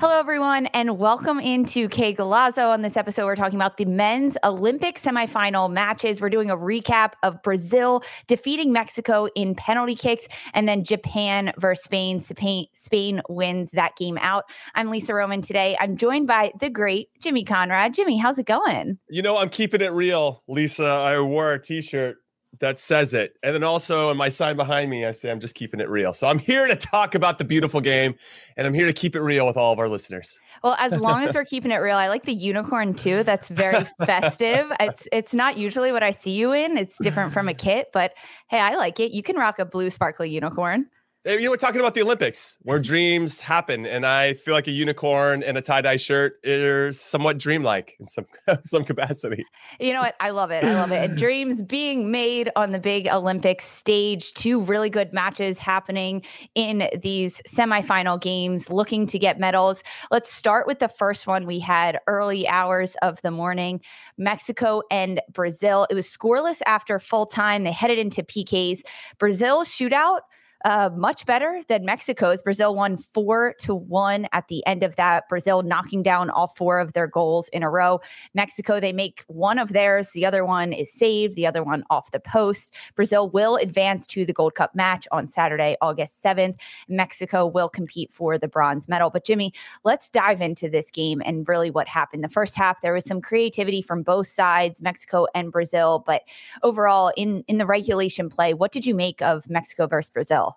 Hello, everyone, and welcome into Que Golazo. On this episode, we're talking about the men's Olympic semifinal matches. We're doing a recap of Brazil defeating Mexico in penalty kicks, and then Japan versus Spain. Spain, Spain wins that game out. I'm Lisa Roman today. I'm joined by the great Jimmy Conrad. Jimmy, how's it going? You know, I'm keeping it real, Lisa. I wore a t-shirt that says it. And then also in my sign behind me, I say I'm just keeping it real. So I'm here to talk about the beautiful game and I'm here to keep it real with all of our listeners. Well, as long as we're keeping it real, I like the unicorn too. That's very festive. It's it's not usually what I see you in. It's different from a kit, but hey, I like it. You can rock a blue sparkly unicorn. Eh, you know, we're talking about the Olympics where dreams happen, and I feel like a unicorn in a tie dye shirt is somewhat dreamlike in some some capacity. You know what? I love it. I love it. And dreams being made on the big Olympic stage. Two really good matches happening in these semifinal games, looking to get medals. Let's start with the first one we had early hours of the morning. Mexico and Brazil. It was scoreless after full time. They headed into PKs. Brazil shootout uh, much better than Mexico's. Brazil won four to one at the end of that. Brazil knocking down all four of their goals in a row. Mexico, they make one of theirs. The other one is saved, the other one off the post. Brazil will advance to the Gold Cup match on Saturday, August 7th. Mexico will compete for the bronze medal. But Jimmy, let's dive into this game and really what happened. The first half, there was some creativity from both sides, Mexico and Brazil. But overall, in, in the regulation play, what did you make of Mexico versus Brazil?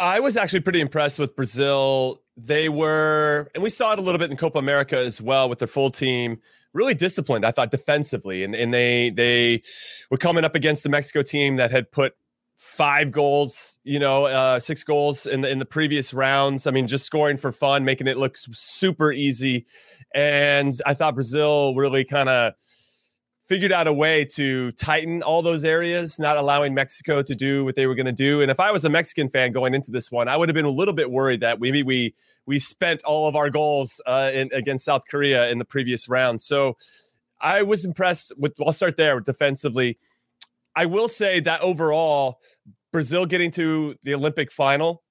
I was actually pretty impressed with Brazil. They were, and we saw it a little bit in Copa America as well with their full team. Really disciplined, I thought, defensively, and and they they were coming up against the Mexico team that had put five goals, you know, uh, six goals in the in the previous rounds. I mean, just scoring for fun, making it look super easy. And I thought Brazil really kind of figured out a way to tighten all those areas, not allowing Mexico to do what they were going to do. And if I was a Mexican fan going into this one, I would have been a little bit worried that maybe we we spent all of our goals uh, in, against South Korea in the previous round. So I was impressed with. I'll start there defensively. I will say that overall, Brazil getting to the Olympic final,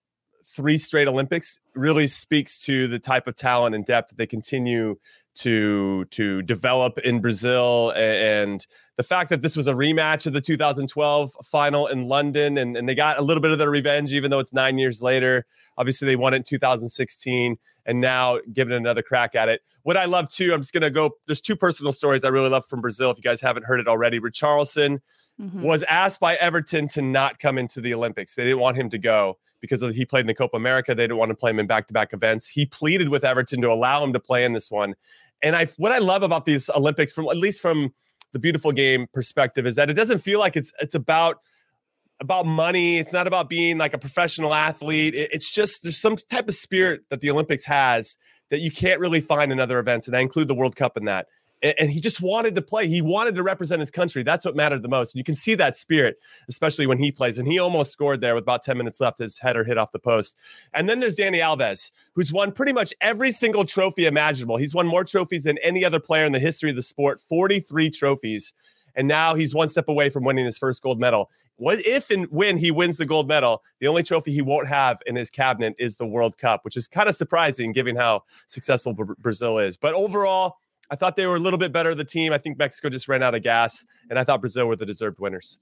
three straight Olympics, really speaks to the type of talent and depth that they continue to to develop in Brazil and the fact that this was a rematch of the 2012 final in London and, and they got a little bit of their revenge even though it's nine years later. Obviously they won it in 2016 and now giving another crack at it. What I love too, I'm just gonna go. There's two personal stories I really love from Brazil. If you guys haven't heard it already, Richarlison mm-hmm. was asked by Everton to not come into the Olympics. They didn't want him to go because he played in the Copa America. They didn't want to play him in back-to-back events. He pleaded with Everton to allow him to play in this one, and I what I love about these Olympics, from at least from the beautiful game perspective, is that it doesn't feel like it's it's about about money. It's not about being like a professional athlete. It, it's just there's some type of spirit that the Olympics has that you can't really find in other events, and I include the World Cup in that and he just wanted to play. He wanted to represent his country. That's what mattered the most. And You can see that spirit, especially when he plays. And he almost scored there with about 10 minutes left. His header hit off the post. And then there's Dani Alves, who's won pretty much every single trophy imaginable. He's won more trophies than any other player in the history of the sport 43 trophies. And now he's one step away from winning his first gold medal. What if and when he wins the gold medal, the only trophy he won't have in his cabinet is the World Cup, which is kind of surprising given how successful Brazil is. But overall, I thought they were a little bit better of the team. I think Mexico just ran out of gas, and I thought Brazil were the deserved winners.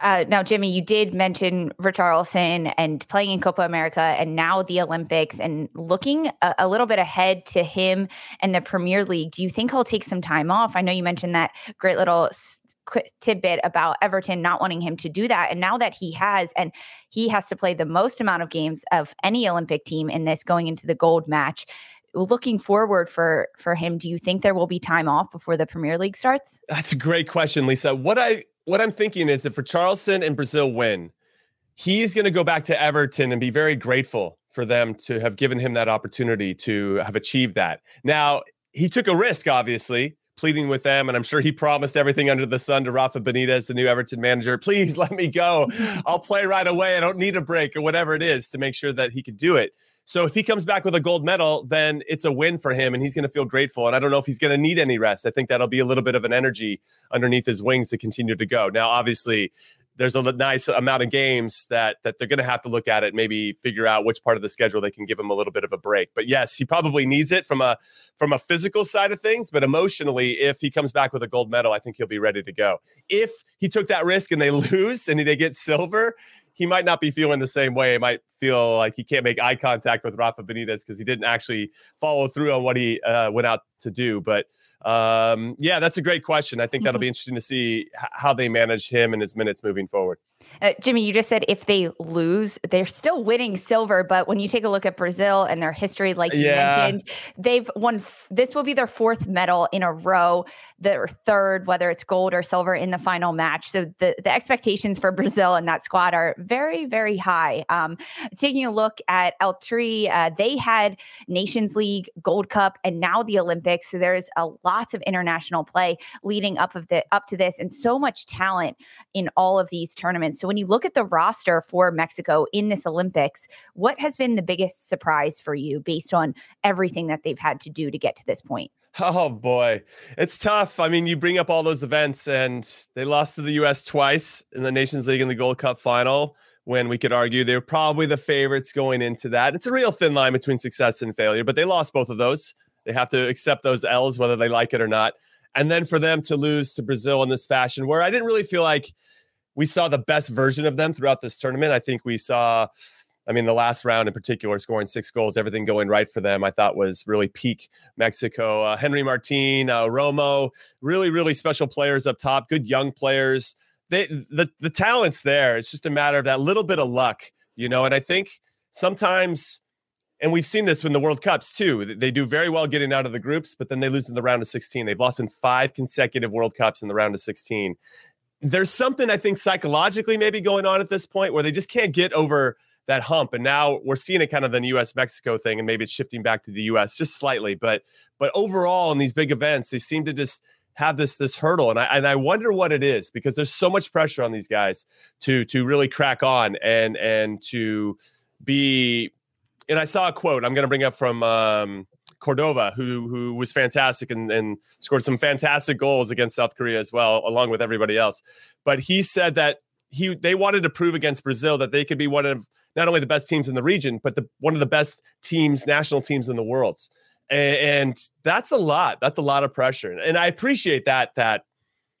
Uh, now, Jimmy, you did mention Richarlison and playing in Copa America and now the Olympics and looking a, a, little bit ahead to him and the Premier League. Do you think he'll take some time off? I know you mentioned that great little tidbit about Everton not wanting him to do that. And now that he has, and he has to play the most amount of games of any Olympic team in this going into the gold match looking forward for for him, do you think there will be time off before the Premier League starts? That's a great question, Lisa. What I what I'm thinking is if Richarlison and Brazil win, he's going to go back to Everton and be very grateful for them to have given him that opportunity to have achieved that. Now, he took a risk, obviously, pleading with them. And I'm sure he promised everything under the sun to Rafa Benitez, the new Everton manager. Please let me go. I'll play right away. I don't need a break or whatever it is to make sure that he could do it. So if he comes back with a gold medal, then it's a win for him and he's going to feel grateful. And I don't know if he's going to need any rest. I think that'll be a little bit of an energy underneath his wings to continue to go. Now, obviously, there's a nice amount of games that that they're going to have to look at it, maybe figure out which part of the schedule they can give him a little bit of a break. But yes, he probably needs it from a from a physical side of things, but emotionally, if he comes back with a gold medal, I think he'll be ready to go. If he took that risk and they lose and they get silver, he might not be feeling the same way. He might feel like he can't make eye contact with Rafa Benitez because he didn't actually follow through on what he uh, went out to do. But um, yeah, that's a great question. I think that'll mm-hmm. be interesting to see how they manage him and his minutes moving forward. Uh, Jimmy, you just said if they lose, they're still winning silver. But when you take a look at Brazil and their history, like you yeah. mentioned, they've won. F- this will be their fourth medal in a row, their third, whether it's gold or silver in the final match. So the, the expectations for Brazil and that squad are very, very high. Um, taking a look at El Tri, uh, they had Nations League, Gold Cup, and now the Olympics. So there's a lots of international play leading up of the up to this, and so much talent in all of these tournaments. So when you look at the roster for Mexico in this Olympics, what has been the biggest surprise for you based on everything that they've had to do to get to this point? Oh boy, it's tough. I mean, you bring up all those events, and they lost to the U.S. twice in the Nations League and the Gold Cup final. When we could argue they're probably the favorites going into that. It's a real thin line between success and failure, but they lost both of those. They have to accept those L's, whether they like it or not. And then for them to lose to Brazil in this fashion, where I didn't really feel like we saw the best version of them throughout this tournament. I think we saw, I mean, the last round in particular, scoring six goals, everything going right for them. I thought was really peak Mexico. Uh, Henry Martin, uh, Romo, really, really special players up top. Good young players. They the the talent's there. It's just a matter of that little bit of luck, you know. And I think sometimes and we've seen this in the World Cups too. They do very well getting out of the groups, but then they lose in the round of 16. They've lost in five consecutive World Cups in the round of 16 there's something I think psychologically maybe going on at this point where they just can't get over that hump. And now we're seeing it kind of the US Mexico thing, and maybe it's shifting back to the US just slightly. But but overall in these big events, they seem to just have this this hurdle. And I and I wonder what it is because there's so much pressure on these guys to to really crack on and and to be and I saw a quote I'm gonna bring up from um Cordova, who who was fantastic and, and scored some fantastic goals against South Korea as well, along with everybody else. But he said that he they wanted to prove against Brazil that they could be one of not only the best teams in the region, but the one of the best teams, national teams in the world. And, and that's a lot. That's a lot of pressure. And I appreciate that that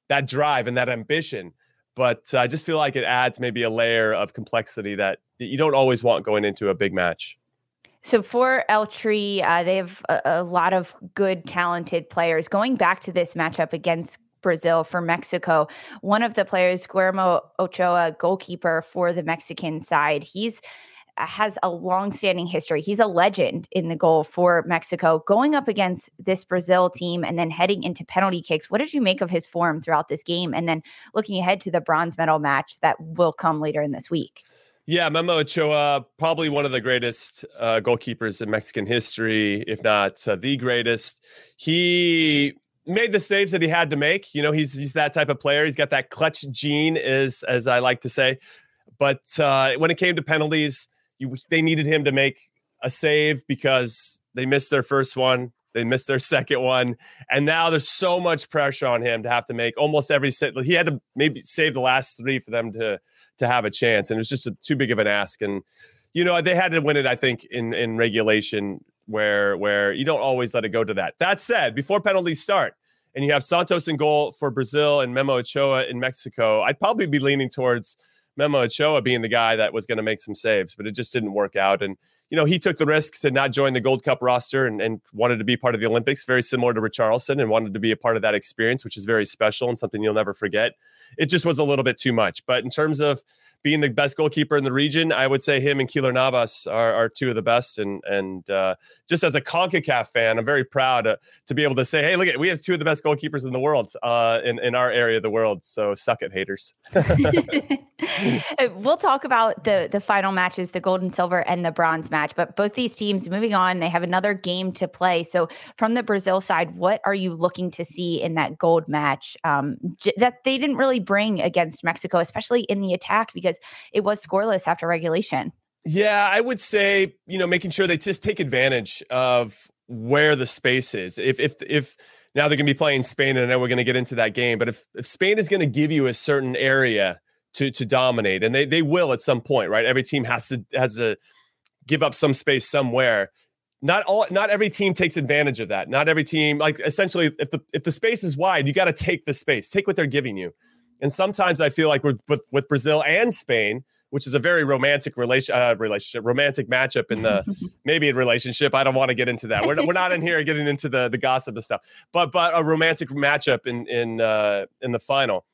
that drive and that ambition. But I just feel like it adds maybe a layer of complexity that, that you don't always want going into a big match. So for El Tri, uh, they have a, a, lot of good, talented players. Going back to this matchup against Brazil for Mexico, one of the players, Guillermo Ochoa, goalkeeper for the Mexican side, he's uh, has a long-standing history. He's a legend in the goal for Mexico. Going up against this Brazil team and then heading into penalty kicks, what did you make of his form throughout this game? And then looking ahead to the bronze medal match that will come later in this week. Yeah, Memo Ochoa, probably one of the greatest uh, goalkeepers in Mexican history, if not uh, the greatest. He made the saves that he had to make. You know, he's he's that type of player. He's got that clutch gene, is as I like to say. But uh, when it came to penalties, you, they needed him to make a save because they missed their first one. They missed their second one, and now there's so much pressure on him to have to make almost every save. He had to maybe save the last three for them to to have a chance. And it was just a, too big of an ask. And you know they had to win it. I think in in regulation where where you don't always let it go to that. That said, before penalties start, and you have Santos in goal for Brazil and Memo Ochoa in Mexico, I'd probably be leaning towards Memo Ochoa being the guy that was going to make some saves, but it just didn't work out. And you know, he took the risk to not join the Gold Cup roster and, and wanted to be part of the Olympics, very similar to Richarlison, and wanted to be a part of that experience, which is very special and something you'll never forget. It just was a little bit too much. But in terms of being the best goalkeeper in the region, I would say him and Keylor Navas are, are two of the best. And and uh, just as a Concacaf fan, I'm very proud to, to be able to say, hey, look at we have two of the best goalkeepers in the world uh, in in our area of the world. So suck it, haters. we'll talk about the the final matches, the gold and silver and the bronze match. But both these teams moving on, they have another game to play. So from the Brazil side, what are you looking to see in that gold match um, j- that they didn't really bring against Mexico, especially in the attack because it was scoreless after regulation? Yeah, I would say you know making sure they just take advantage of where the space is. If if if now they're going to be playing Spain, and I know we're going to get into that game. But if if Spain is going to give you a certain area to to dominate, and they they will at some point, right? Every team has to has to give up some space somewhere. Not all not every team takes advantage of that. Not every team like essentially if the if the space is wide, you got to take the space, take what they're giving you. And sometimes I feel like with with, with Brazil and Spain, which is a very romantic relation uh, relationship, romantic matchup in the maybe a relationship. I don't want to get into that. We're, we're not in here getting into the the gossip and stuff, but but a romantic matchup in in uh, in the final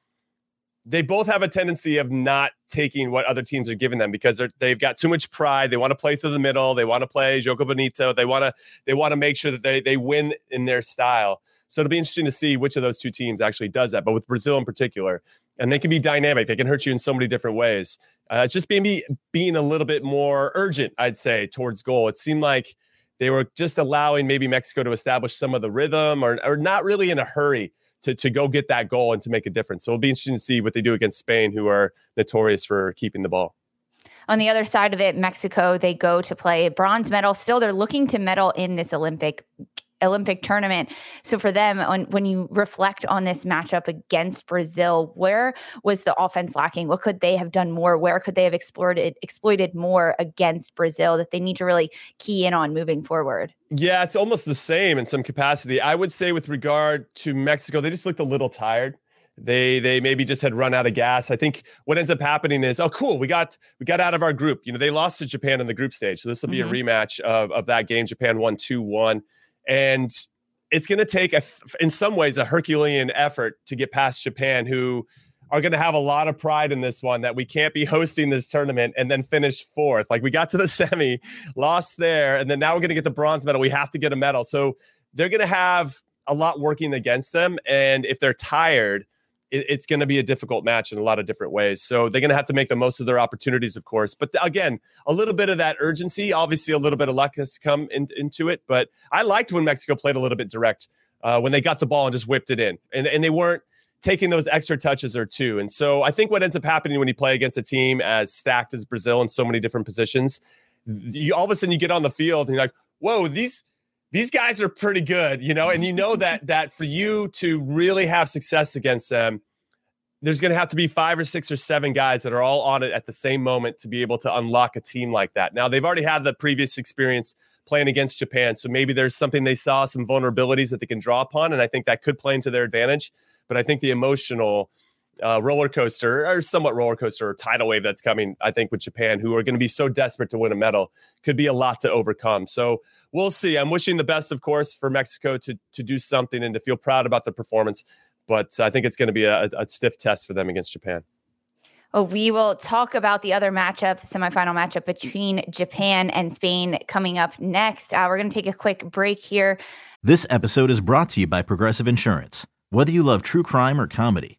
they both have a tendency of not taking what other teams are giving them because they've got too much pride. They want to play through the middle. They want to play Jogo Bonito. They want to they want to make sure that they they win in their style. So it'll be interesting to see which of those two teams actually does that. But with Brazil in particular, and they can be dynamic. They can hurt you in so many different ways. Uh, it's just maybe being a little bit more urgent, I'd say, towards goal. It seemed like they were just allowing maybe Mexico to establish some of the rhythm, or or not really in a hurry to, to go get that goal and to make a difference. So it'll be interesting to see what they do against Spain, who are notorious for keeping the ball. On the other side of it, Mexico, they go to play bronze medal. Still, they're looking to medal in this Olympic Olympic tournament. So for them, when, when you reflect on this matchup against Brazil, where was the offense lacking? What could they have done more? Where could they have exploited exploited more against Brazil that they need to really key in on moving forward? Yeah, it's almost the same in some capacity. I would say with regard to Mexico, they just looked a little tired they they maybe just had run out of gas i think what ends up happening is oh cool we got we got out of our group you know they lost to japan in the group stage so this will be mm-hmm. a rematch of, of that game japan won 2-1 and it's going to take a, in some ways a herculean effort to get past japan who are going to have a lot of pride in this one that we can't be hosting this tournament and then finish fourth. Like we got to the semi lost there and then now we're going to get the bronze medal. We have to get a medal. So they're going to have a lot working against them and if they're tired it, it's going to be a difficult match in a lot of different ways. So they're going to have to make the most of their opportunities, of course. But again, a little bit of that urgency, obviously, a little bit of luck has come in, into it. But I liked when Mexico played a little bit direct uh, when they got the ball and just whipped it in, and and they weren't taking those extra touches or two. And so I think what ends up happening when you play against a team as stacked as Brazil in so many different positions, you all of a sudden you get on the field and you're like, whoa, these these guys are pretty good, you know, and you know that that for you to really have success against them, there's going to have to be five or six or seven guys that are all on it at the same moment to be able to unlock a team like that. Now they've already had the previous experience playing against Japan, so maybe there's something they saw, some vulnerabilities that they can draw upon, and I think that could play into their advantage. But I think the emotional uh, roller coaster or somewhat roller coaster or tidal wave that's coming, I think, with Japan, who are going to be so desperate to win a medal, could be a lot to overcome. So we'll see. I'm wishing the best, of course, for Mexico to to do something and to feel proud about the performance. But I think it's going to be a, a stiff test for them against Japan. Well, we will talk about the other matchup, the semifinal matchup between Japan and Spain coming up next. Uh, we're going to take a quick break here. This episode is brought to you by Progressive Insurance. Whether you love true crime or comedy,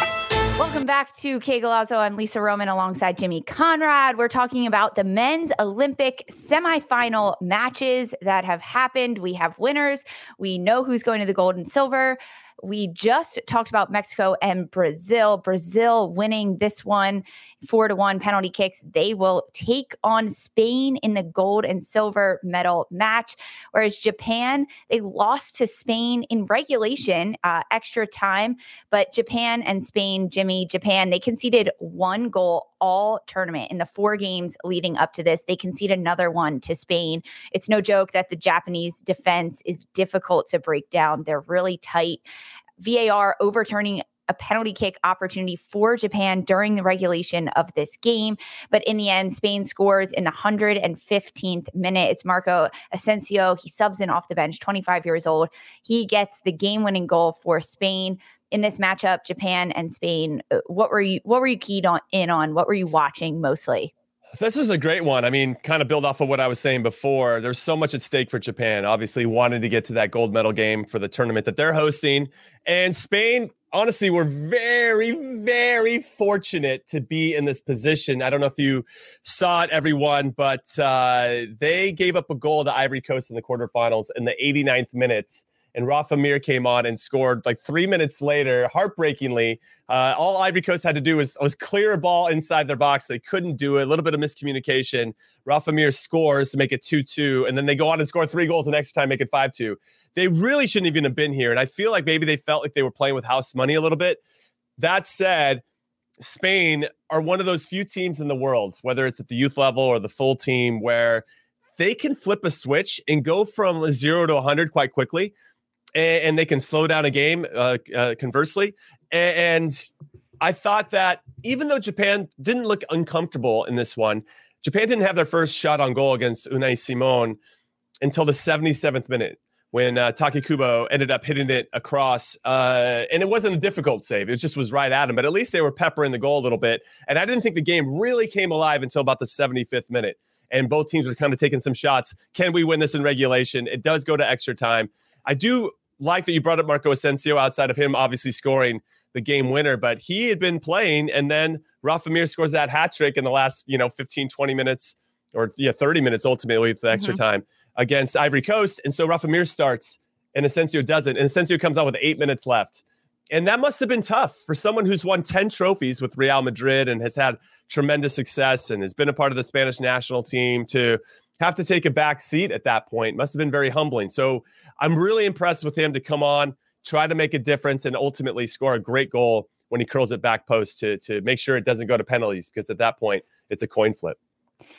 Welcome back to Que Golazo. I'm Lisa Roman alongside Jimmy Conrad. We're talking about the men's Olympic semifinal matches that have happened. We have winners. We know who's going to the gold and silver. We just talked about Mexico and Brazil. Brazil winning this one four to one penalty kicks. They will take on Spain in the gold and silver medal match. Whereas Japan, they lost to Spain in regulation, uh, extra time. But Japan and Spain, Jimmy, Japan, they conceded one goal all tournament in the four games leading up to this. They concede another one to Spain. It's no joke that the Japanese defense is difficult to break down. They're really tight. VAR overturning a penalty kick opportunity for Japan during the regulation of this game. But in the end, Spain scores in the 115th minute. It's Marco Asensio. He subs in off the bench, 25 years old. He gets the game winning goal for Spain. In this matchup, Japan and Spain, uh, what were you what were you keyed on in on? What were you watching mostly? This is a great one. I mean, kind of build off of what I was saying before. There's so much at stake for Japan. Obviously, wanting to get to that gold medal game for the tournament that they're hosting. And Spain, honestly, we're very, very fortunate to be in this position. I don't know if you saw it, everyone, but uh, they gave up a goal to Ivory Coast in the quarterfinals in the 89th minutes and Rafa Mir came on and scored like three minutes later, heartbreakingly. Uh, all Ivory Coast had to do was, was clear a ball inside their box. They couldn't do it. A little bit of miscommunication. Rafa Mir scores to make it 2 2, and then they go on and score three goals the next time, make it 5 2. They really shouldn't even have been here. And I feel like maybe they felt like they were playing with house money a little bit. That said, Spain are one of those few teams in the world, whether it's at the youth level or the full team, where they can flip a switch and go from zero to 100 quite quickly and, and they can slow down a game. Uh, uh, conversely, and, I thought that even though Japan didn't look uncomfortable in this one, Japan didn't have their first shot on goal against Unai Simon until the 77th minute when uh, ended up hitting it across. Uh, and it wasn't a difficult save. It just was right at him. But at least they were peppering the goal a little bit. And I didn't think the game really came alive until about the 75th minute. And both teams were kind of taking some shots. Can we win this in regulation? It does go to extra time. I do like that you brought up Marco Asensio outside of him obviously scoring the game winner, but he had been playing and then Rafa Mir scores that hat trick in the last, you know, 15, 20 minutes or yeah, 30 minutes ultimately with the extra mm-hmm. time against Ivory Coast. And so Rafa Mir starts and Asensio doesn't. And Asensio comes out with eight minutes left. And that must have been tough for someone who's won 10 trophies with Real Madrid and has had tremendous success and has been a part of the Spanish national team to have to take a back seat at that point. Must have been very humbling. So I'm really impressed with him to come on, try to make a difference, and ultimately score a great goal when he curls it back post to to make sure it doesn't go to penalties because at that point it's a coin flip.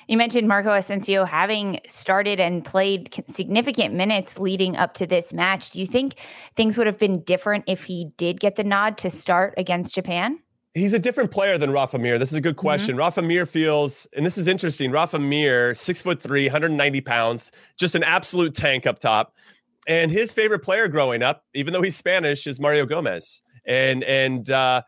You mentioned Marco Asensio having started and played significant minutes leading up to this match. Do you think things would have been different if he did get the nod to start against Japan? He's a different player than Rafa Mir. This is a good mm-hmm. question. Mm-hmm. Rafa Mir feels, and this is interesting. Rafa Mir, six foot three, 190 pounds, just an absolute tank up top. And his favorite player growing up, even though he's Spanish, is Mario Gomez, and and uh,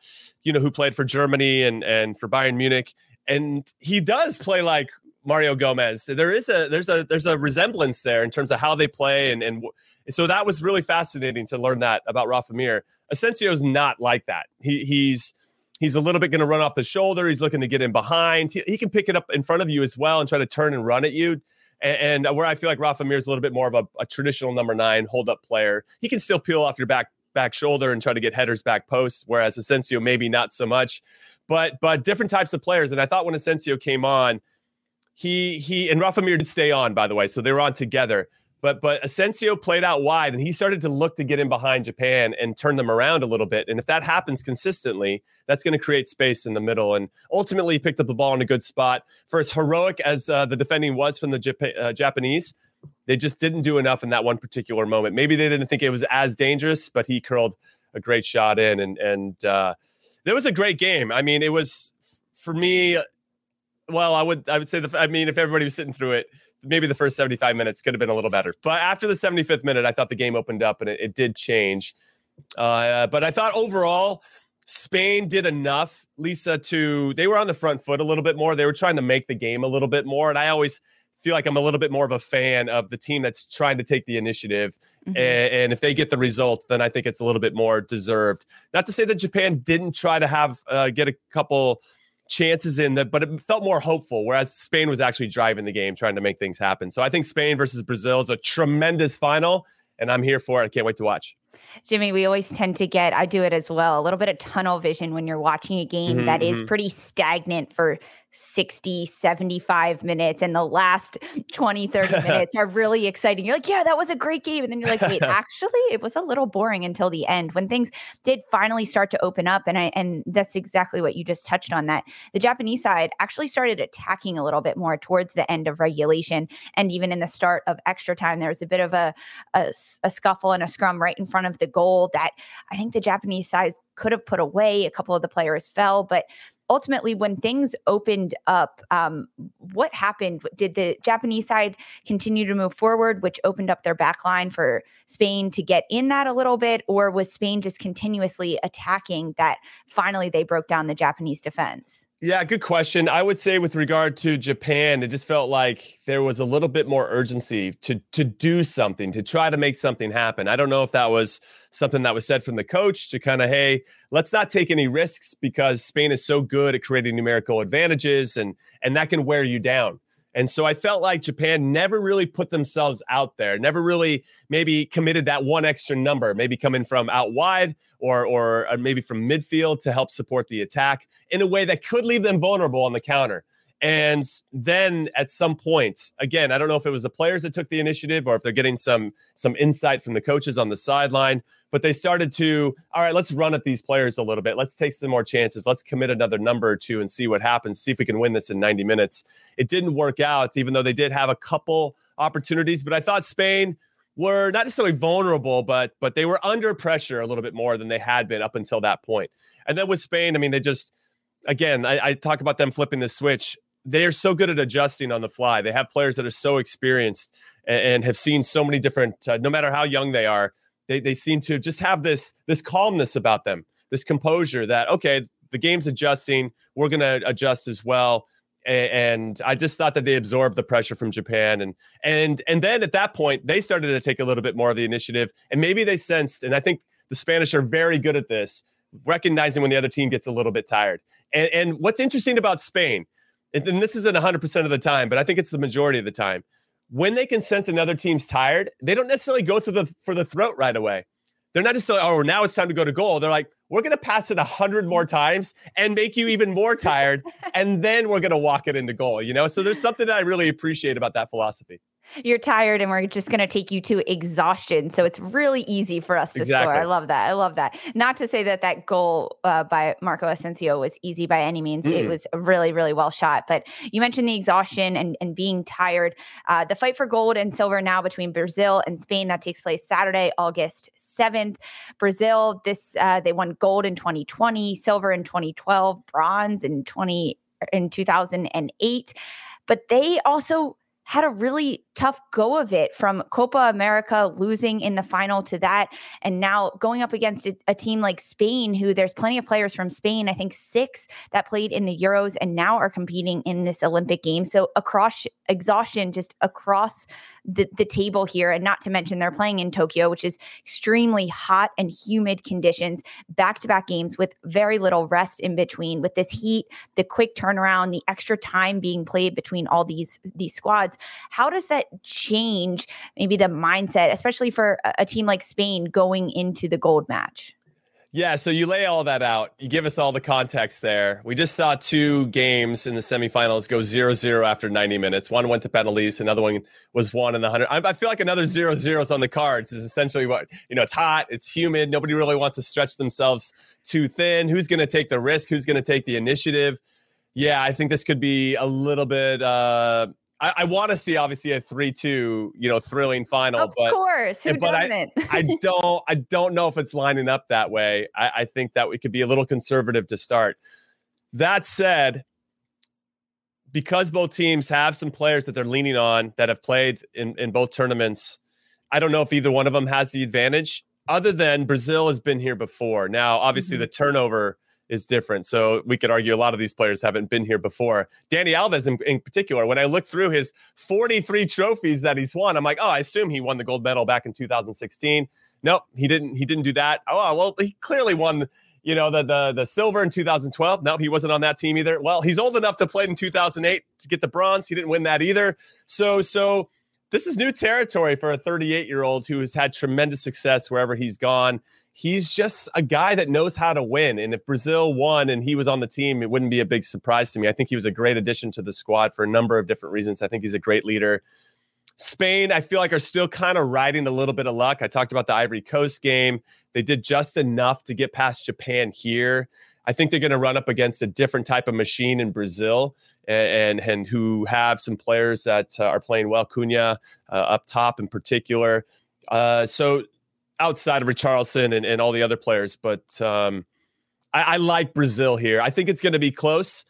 you know who played for Germany and and for Bayern Munich, and he does play like Mario Gomez. There is a there's a there's a resemblance there in terms of how they play, and and so that was really fascinating to learn that about Rafa Mir. Asensio is not like that. He he's he's a little bit going to run off the shoulder. He's looking to get in behind. He, he, can pick it up in front of you as well and try to turn and run at you. And, and where I feel like Rafa Mir is a little bit more of a, a traditional number nine hold up player, he can still peel off your back back shoulder and try to get headers back posts, whereas Asensio maybe not so much. But but different types of players. And I thought when Asensio came on, he he and Rafa Mir did stay on, by the way, so they were on together. But but Asensio played out wide and he started to look to get in behind Japan and turn them around a little bit. And if that happens consistently, that's going to create space in the middle. And ultimately, he picked up the ball in a good spot. For as heroic as uh, the defending was from the Jap- uh, Japanese, they just didn't do enough in that one particular moment. Maybe they didn't think it was as dangerous, but he curled a great shot in. And and uh, it was a great game. I mean, it was for me, well, I would I would say the I mean if everybody was sitting through it, maybe the first 75 minutes could have been a little better. But after the 75th minute, I thought the game opened up and it, it did change. Uh, but I thought overall, Spain did enough, Lisa, to they were on the front foot a little bit more. They were trying to make the game a little bit more. And I always feel like I'm a little bit more of a fan of the team that's trying to take the initiative. Mm-hmm. And, and, if they get the result, then I think it's a little bit more deserved. Not to say that Japan didn't try to have uh, get a couple chances in that, but it felt more hopeful. Whereas Spain was actually driving the game, trying to make things happen. So I think Spain versus Brazil is a tremendous final, and I'm here for it. I can't wait to watch. Jimmy, we always tend to get, I do it as well, a little bit of tunnel vision when you're watching a game mm-hmm, that is mm-hmm. pretty stagnant for 60, 75 minutes and the last 20, 30 minutes are really exciting. You're like, yeah, that was a great game. And then you're like, wait, actually, it was a little boring until the end when things did finally start to open up. And I and that's exactly what you just touched on that the Japanese side actually started attacking a little bit more towards the end of regulation. And even in the start of extra time, there was a bit of a, a, a scuffle and a scrum right in front of the goal that I think the Japanese side could have put away. A couple of the players fell, but ultimately, when things opened up, um, what happened? Did the Japanese side continue to move forward, which opened up their back line for Spain to get in that a little bit? Or was Spain just continuously attacking that finally they broke down the Japanese defense? Yeah, good question. I would say with regard to Japan, it just felt like there was a little bit more urgency to to do something, to try to make something happen. I don't know if that was something that was said from the coach to kind of, hey, let's not take any risks because Spain is so good at creating numerical advantages and and that can wear you down. And so I felt like Japan never really put themselves out there, never really maybe committed that one extra number, maybe coming from out wide or or maybe from midfield to help support the attack in a way that could leave them vulnerable on the counter. And then at some point, again, I don't know if it was the players that took the initiative or if they're getting some some insight from the coaches on the sideline, but they started to, all right, let's run at these players a little bit. Let's take some more chances. Let's commit another number or two and see what happens. See if we can win this in 90 minutes. It didn't work out, even though they did have a couple opportunities. But I thought Spain were not necessarily vulnerable, but but they were under pressure a little bit more than they had been up until that point. And then with Spain, I mean, they just again, I, I talk about them flipping the switch. They are so good at adjusting on the fly. They have players that are so experienced and, and have seen so many different, uh, no matter how young they are, they, they seem to just have this this calmness about them, this composure that okay, the game's adjusting, we're going to adjust as well. And I just thought that they absorbed the pressure from Japan, and and and then at that point they started to take a little bit more of the initiative, and maybe they sensed, and I think the Spanish are very good at this, recognizing when the other team gets a little bit tired. And, and what's interesting about Spain, and this isn't 100% of the time, but I think it's the majority of the time, when they can sense another team's tired, they don't necessarily go through the for the throat right away. They're not just like, oh, now it's time to go to goal. They're like, we're going to pass it a hundred more times and make you even more tired, and then we're going to walk it into goal. You know, so there's something that I really appreciate about that philosophy you're tired and we're just going to take you to exhaustion. So it's really easy for us to exactly. score. I love that. I love that. Not to say that that goal uh, by Marco Asensio was easy by any means. Mm. It was really, really well shot. But you mentioned the exhaustion and, and being tired. Uh, the fight for gold and silver now between Brazil and Spain that takes place Saturday, August 7th. Brazil, this uh, they won gold in 2020, silver in 2012, bronze in 20 in 2008. But they also had a really tough go of it from Copa America losing in the final to that. And now going up against a, a, team like Spain, who there's plenty of players from Spain, I think six that played in the Euros and now are competing in this Olympic game. So across exhaustion, just across the, the table here. And not to mention, they're playing in Tokyo, which is extremely hot and humid conditions, back to back games with very little rest in between. With this heat, the quick turnaround, the extra time being played between all these, these squads, how does that change maybe the mindset, especially for a, a team like Spain going into the gold match? Yeah, so you lay all that out. You give us all the context there. We just saw two games in the semifinals go 0-0 after 90 minutes. One went to penalties, another one was won in the 100. I, feel like another 0-0 is on the cards is essentially what, you know, it's hot, it's humid, nobody really wants to stretch themselves too thin. Who's going to take the risk? Who's going to take the initiative? Yeah, I think this could be a little bit uh I, I want to see obviously a three-two, you know, thrilling final. Of but, course, who but doesn't? I, I don't, I don't know if it's lining up that way. I, I think that we could be a little conservative to start. That said, because both teams have some players that they're leaning on that have played in, in both tournaments, I don't know if either one of them has the advantage, other than Brazil has been here before. Now, obviously, mm-hmm. the turnover is different. So we could argue a lot of these players haven't been here before. Dani Alves, in, in, particular, when I look through his 43 trophies that he's won, I'm like, oh, I assume he won the gold medal back in 2016. Nope, he didn't. He didn't do that. Oh, well, he clearly won. You know the the the silver in 2012. No, he wasn't on that team either. Well, he's old enough to play in 2008 to get the bronze. He didn't win that either. So so this is new territory for a 38 year old who has had tremendous success wherever he's gone he's just a guy that knows how to win. And if Brazil won and he was on the team, it wouldn't be a big surprise to me. I think he was a great addition to the squad for a number of different reasons. I think he's a great leader. Spain, I feel like are still kind of riding a little bit of luck. I talked about the Ivory Coast game. They did just enough to get past Japan here. I think they're going to run up against a different type of machine in Brazil, and and, and who have some players that uh, are playing well. Cunha uh, up top in particular. Uh, so outside of Richarlison and, and all the other players. But um, I, I, like Brazil here. I think it's going to be close,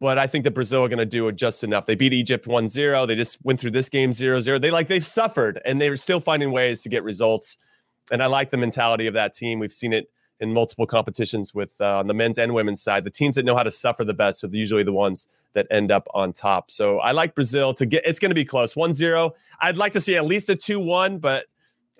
but I think that Brazil are going to do it just enough. They beat Egypt 1 0. They just went through this game 0 0. They like, they've suffered and they're still finding ways to get results. And I like the mentality of that team. We've seen it in multiple competitions with uh, on the men's and women's side. The teams that know how to suffer the best are usually the ones that end up on top. So I like Brazil to get, it's going to be close 1 0. I'd like to see at least a 2 1, but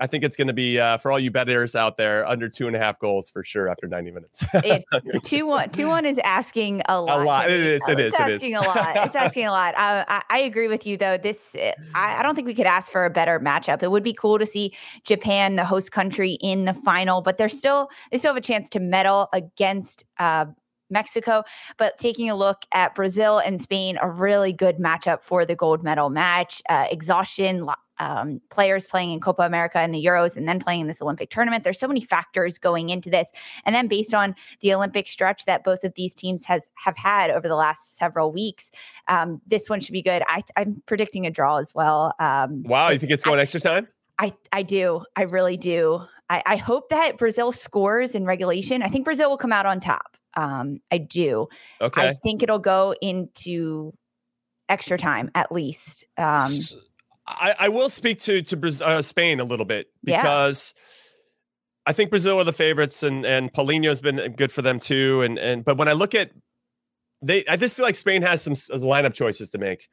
I think it's going to be uh, for all you betters out there under two and a half goals for sure after 90 minutes. it, two one two one is asking a lot. A lot. It is. It is. It's asking a lot. It's asking a lot. I, I, I agree with you though. This I, I, don't think we could ask for a better matchup. It would be cool to see Japan, the host country, in the final, but they're still they still have a chance to medal against. Uh, Mexico. But taking a look at Brazil and Spain, a really good matchup for the gold medal match. Uh, exhaustion, um, players playing in Copa America and the Euros and then playing in this Olympic tournament. There's so many factors going into this. And then based on the Olympic stretch that both of these teams has have had over the last several weeks, um, this one should be good. I, am predicting a draw as well. Um, wow, you think it's going I, extra time? I, I do. I really do. I, I hope that Brazil scores in regulation. I think Brazil will come out on top. Um, I do. Okay. I think it'll go into extra time at least. Um, so, I, I will speak to to uh, Spain a little bit because yeah. I think Brazil are the favorites, and and Paulinho's been good for them too. And and but when I look at they, I just feel like Spain has some uh, lineup choices to make.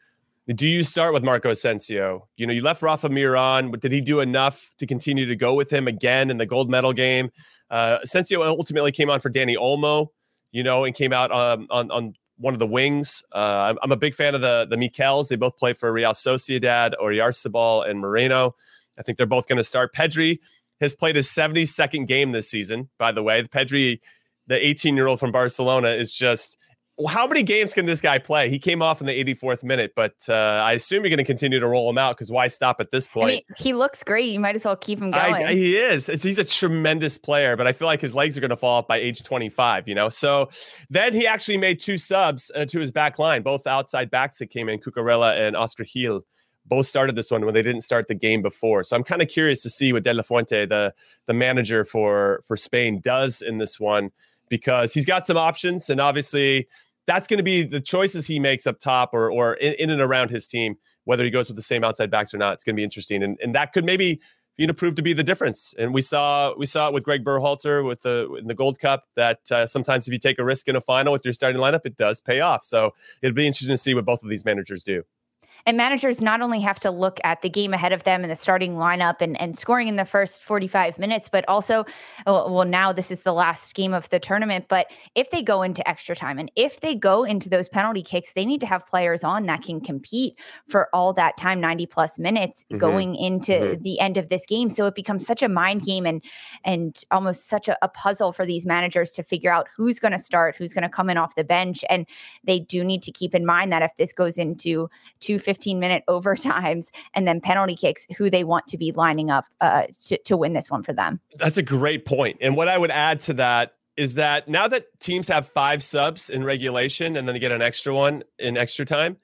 Do you start with Marco Asensio? You know, you left Rafa Mir on, but did he do enough to continue to go with him again in the gold medal game? Uh, Asensio ultimately came on for Dani Olmo, you know, and came out um, on on one of the wings. Uh, I'm, I'm, a big fan of the the Mikels. They both play for Real Sociedad, Oyarzabal, and Merino. I think they're both going to start. Pedri has played his 72nd game this season. By the way, Pedri, the 18 year old from Barcelona, is just how many games can this guy play? He came off in the 84th minute, but uh, I assume you're going to continue to roll him out because why stop at this point? I mean, he looks great. You might as well keep him going. I, he is. He's a tremendous player, but I feel like his legs are going to fall off by age 25. You know, so then he actually made two subs uh, to his back line, both outside backs that came in, Cucurella and Oscar Gil. Both started this one when they didn't start the game before. So I'm kind of curious to see what De La Fuente, the the manager for for Spain, does in this one because he's got some options and obviously that's going to be the choices he makes up top or or in, in, and around his team, whether he goes with the same outside backs or not. It's going to be interesting, and and that could maybe you know prove to be the difference. And we saw we saw it with Greg Berhalter with the in the Gold Cup that uh, sometimes if you take a risk in a final with your starting lineup, it does pay off. So it'll be interesting to see what both of these managers do. And managers not only have to look at the game ahead of them and the starting lineup and, and scoring in the first 45 minutes, but also, oh, well, now this is the last game of the tournament. But if they go into extra time and if they go into those penalty kicks, they need to have players on that can compete for all that time, 90 plus minutes mm-hmm. going into mm-hmm. the end of this game. So it becomes such a mind game and and almost such a, a puzzle for these managers to figure out who's going to start, who's going to come in off the bench. And they do need to keep in mind that if this goes into 250 15 minute overtimes and then penalty kicks who they want to be lining up uh, to, to win this one for them. That's a great point. And what I would add to that is that now that teams have five subs in regulation and then they get an extra one in extra time,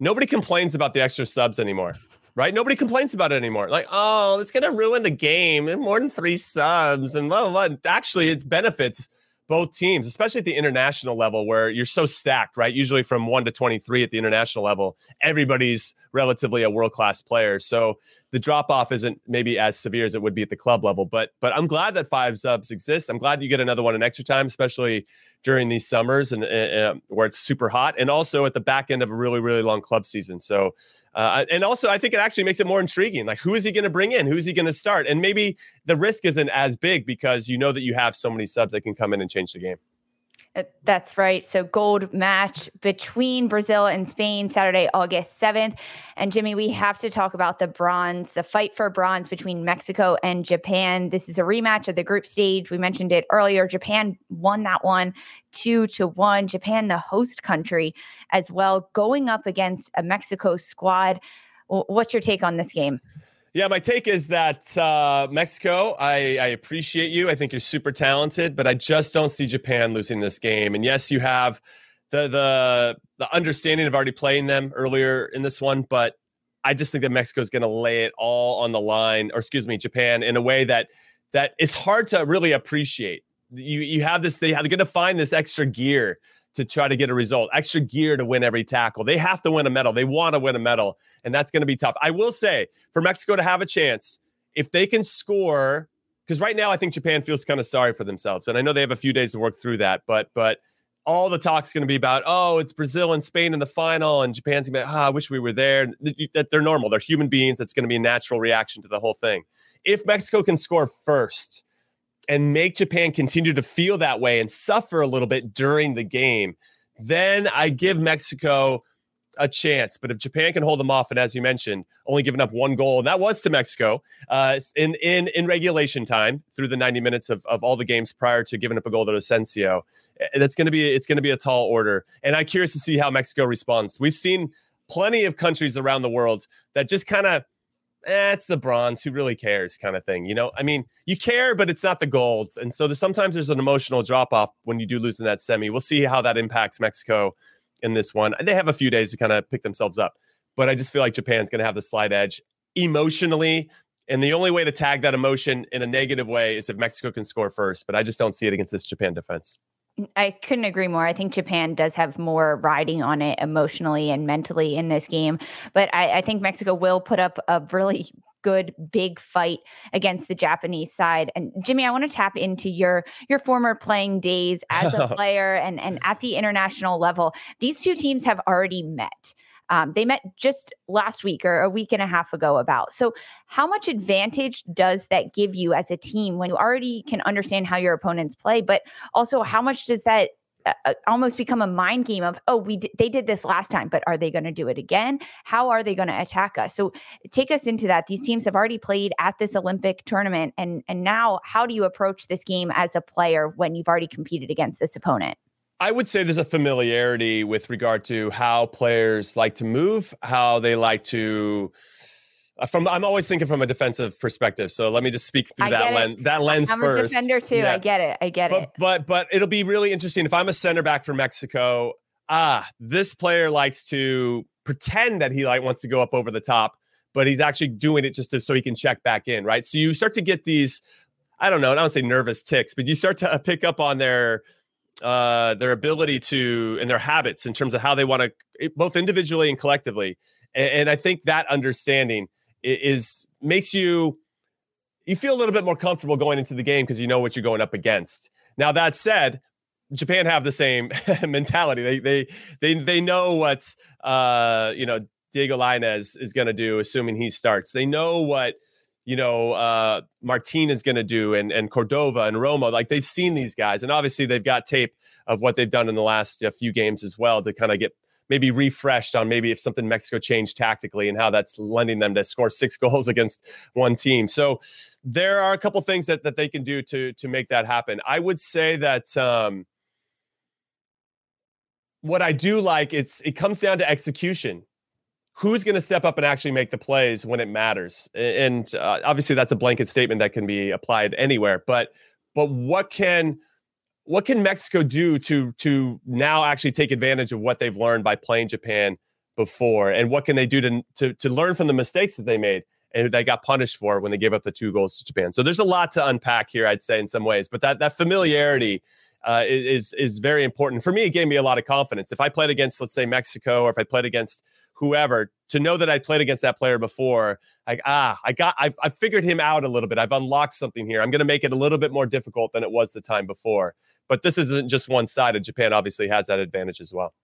nobody complains about the extra subs anymore. Right? Nobody complains about it anymore. Like, oh, it's gonna ruin the game and more than three subs and blah blah blah. Actually, it's benefits both teams, especially at the international level where you're so stacked, right? Usually from 1 to 23 at the international level, everybody's relatively a world-class player. So the drop off isn't maybe as severe as it would be at the club level, but but I'm glad that five subs exist. I'm glad you get another one in extra time, especially during these summers and, and where it's super hot, and also at the back end of a really really long club season. So uh, and also, I think it actually makes it more intriguing. Like, who is he going to bring in? Who's he going to start? And maybe the risk isn't as big because you know that you have so many subs that can come in and change the game. Uh, that's right. So, gold match between Brazil and Spain Saturday, August 7th. And Jimmy, we have to talk about the bronze, the fight for bronze between Mexico and Japan. This is a rematch of the group stage. We mentioned it earlier. Japan won that one two to one. Japan, the host country, as well, going up against a Mexico squad. What's your take on this game? Yeah, my take is that uh, Mexico, I, I appreciate you. I think you're super talented, but I just don't see Japan losing this game. And yes, you have the the the understanding of already playing them earlier in this one, but I just think that Mexico is going to lay it all on the line, or excuse me, Japan, in a way that that it's hard to really appreciate. You you have this, they, they're going to find this extra gear to try to get a result, extra gear to win every tackle. They have to win a medal. They want to win a medal, and that's going to be tough. I will say for Mexico to have a chance, if they can score, because right now I think Japan feels kind of sorry for themselves, and I know they have a few days to work through that, but but all the talk's going to be about oh it's Brazil and Spain in the final, and Japan's going to be oh, I wish we were there. That they're normal, they're human beings. It's going to be a natural reaction to the whole thing. If Mexico can score first and make Japan continue to feel that way and suffer a little bit during the game, then I give Mexico a chance. But if Japan can hold them off, and as you mentioned, only giving up one goal, and that was to Mexico uh, in in in regulation time through the 90 minutes of, of all the games prior to giving up a goal to Asensio, eh, that's going to be it's going to be a tall order. And I'm curious to see how Mexico responds. We've seen plenty of countries around the world that just kind of eh, it's the bronze. Who really cares? Kind of thing. You know, I mean, you care, but it's not the golds. And so there's sometimes there's an emotional drop off when you do lose in that semi. We'll see how that impacts Mexico in this one. They have a few days to kind of pick themselves up, but I just feel like Japan's going to have the slight edge emotionally. And the only way to tag that emotion in a negative way is if Mexico can score first. But I just don't see it against this Japan defense. I couldn't agree more. I think Japan does have more riding on it emotionally and mentally in this game. But I, I think Mexico will put up a really good big fight against the Japanese side. And Jimmy, I want to tap into your your former playing days as a player and and at the international level. These two teams have already met. Um, they met just last week or a week and a half ago about. So, how much advantage does that give you as a team when you already can understand how your opponents play? But also, how much does that uh, uh almost become a mind game of oh we d- they did this last time but are they going to do it again how are they going to attack us so take us into that these teams have already played at this olympic tournament and and now how do you approach this game as a player when you've already competed against this opponent I would say there's a familiarity with regard to how players like to move, how they like to. Uh, from I'm always thinking from a defensive perspective, so let me just speak through that lens. That lens I'm first. I'm a defender too. Yeah. I get it. I get but, it. But but it'll be really interesting if I'm a center back for Mexico. Ah, this player likes to pretend that he like wants to go up over the top, but he's actually doing it just to, so he can check back in, right? So you start to get these. I don't know. I don't say nervous ticks, but you start to uh, pick up on their uh, their ability to and their habits in terms of how they want to both individually and collectively. And, and I think that understanding is makes you you feel a little bit more comfortable going into the game because you know what you're going up against. Now that said, Japan have the same mentality. They they they they know what uh, you know Diego Lainez is going to do, assuming he starts. They know what you know, uh, Martin is going to do and, and Cordova and Romo. Like they've seen these guys. And obviously they've got tape of what they've done in the last uh, few games as well to kind of get maybe refreshed on maybe if something Mexico changed tactically and how that's lending them to score six goals against one team. So there are a couple things that, that they can do to to make that happen. I would say that um, what I do like it's it comes down to execution who's going to step up and actually make the plays when it matters and uh, obviously that's a blanket statement that can be applied anywhere but but what can what can mexico do to to now actually take advantage of what they've learned by playing japan before and what can they do to to, to learn from the mistakes that they made and they got punished for when they gave up the two goals to japan so there's a lot to unpack here i'd say in some ways but that that familiarity uh, is is very important for me. It gave me a lot of confidence. If I played against, let's say, Mexico, or if I played against whoever, to know that I played against that player before, like ah, I got, I've, I figured him out a little bit. I've unlocked something here. I'm going to make it a little bit more difficult than it was the time before. But this isn't just one sided. Japan obviously has that advantage as well.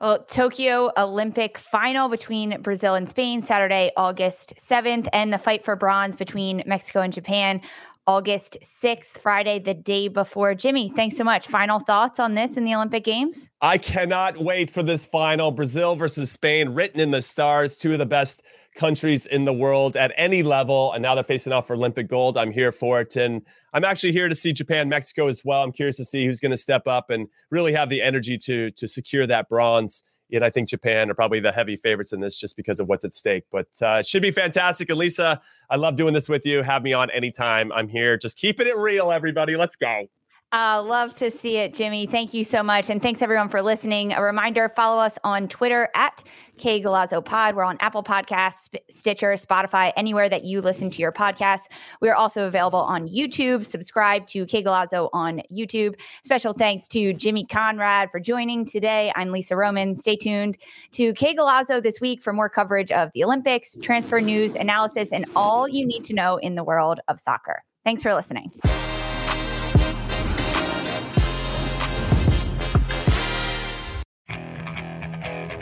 Well, Tokyo Olympic final between Brazil and Spain, Saturday, August 7th, and the fight for bronze between Mexico and Japan, August 6th, Friday, the day before. Jimmy, thanks so much. Final thoughts on this in the Olympic Games? I cannot wait for this final. Brazil versus Spain, written in the stars, two of the best countries in the world at any level. And now they're facing off for Olympic gold. I'm here for it. And I'm actually here to see Japan, Mexico as well. I'm curious to see who's going to step up and really have the energy to to secure that bronze. Yet I think Japan are probably the heavy favorites in this just because of what's at stake. But uh, should be fantastic. Elisa, I love doing this with you. Have me on anytime. I'm here. Just keeping it real, everybody. Let's go. Uh, love to see it, Jimmy. Thank you so much. And thanks everyone for listening. A reminder follow us on Twitter at Que Golazo Pod. We're on Apple Podcasts, Stitcher, Spotify, anywhere that you listen to your podcast. We are also available on YouTube. Subscribe to Que Golazo on YouTube. Special thanks to Jimmy Conrad for joining today. I'm Lisa Roman. Stay tuned to Que Golazo this week for more coverage of the Olympics, transfer news, analysis, and all you need to know in the world of soccer. Thanks for listening.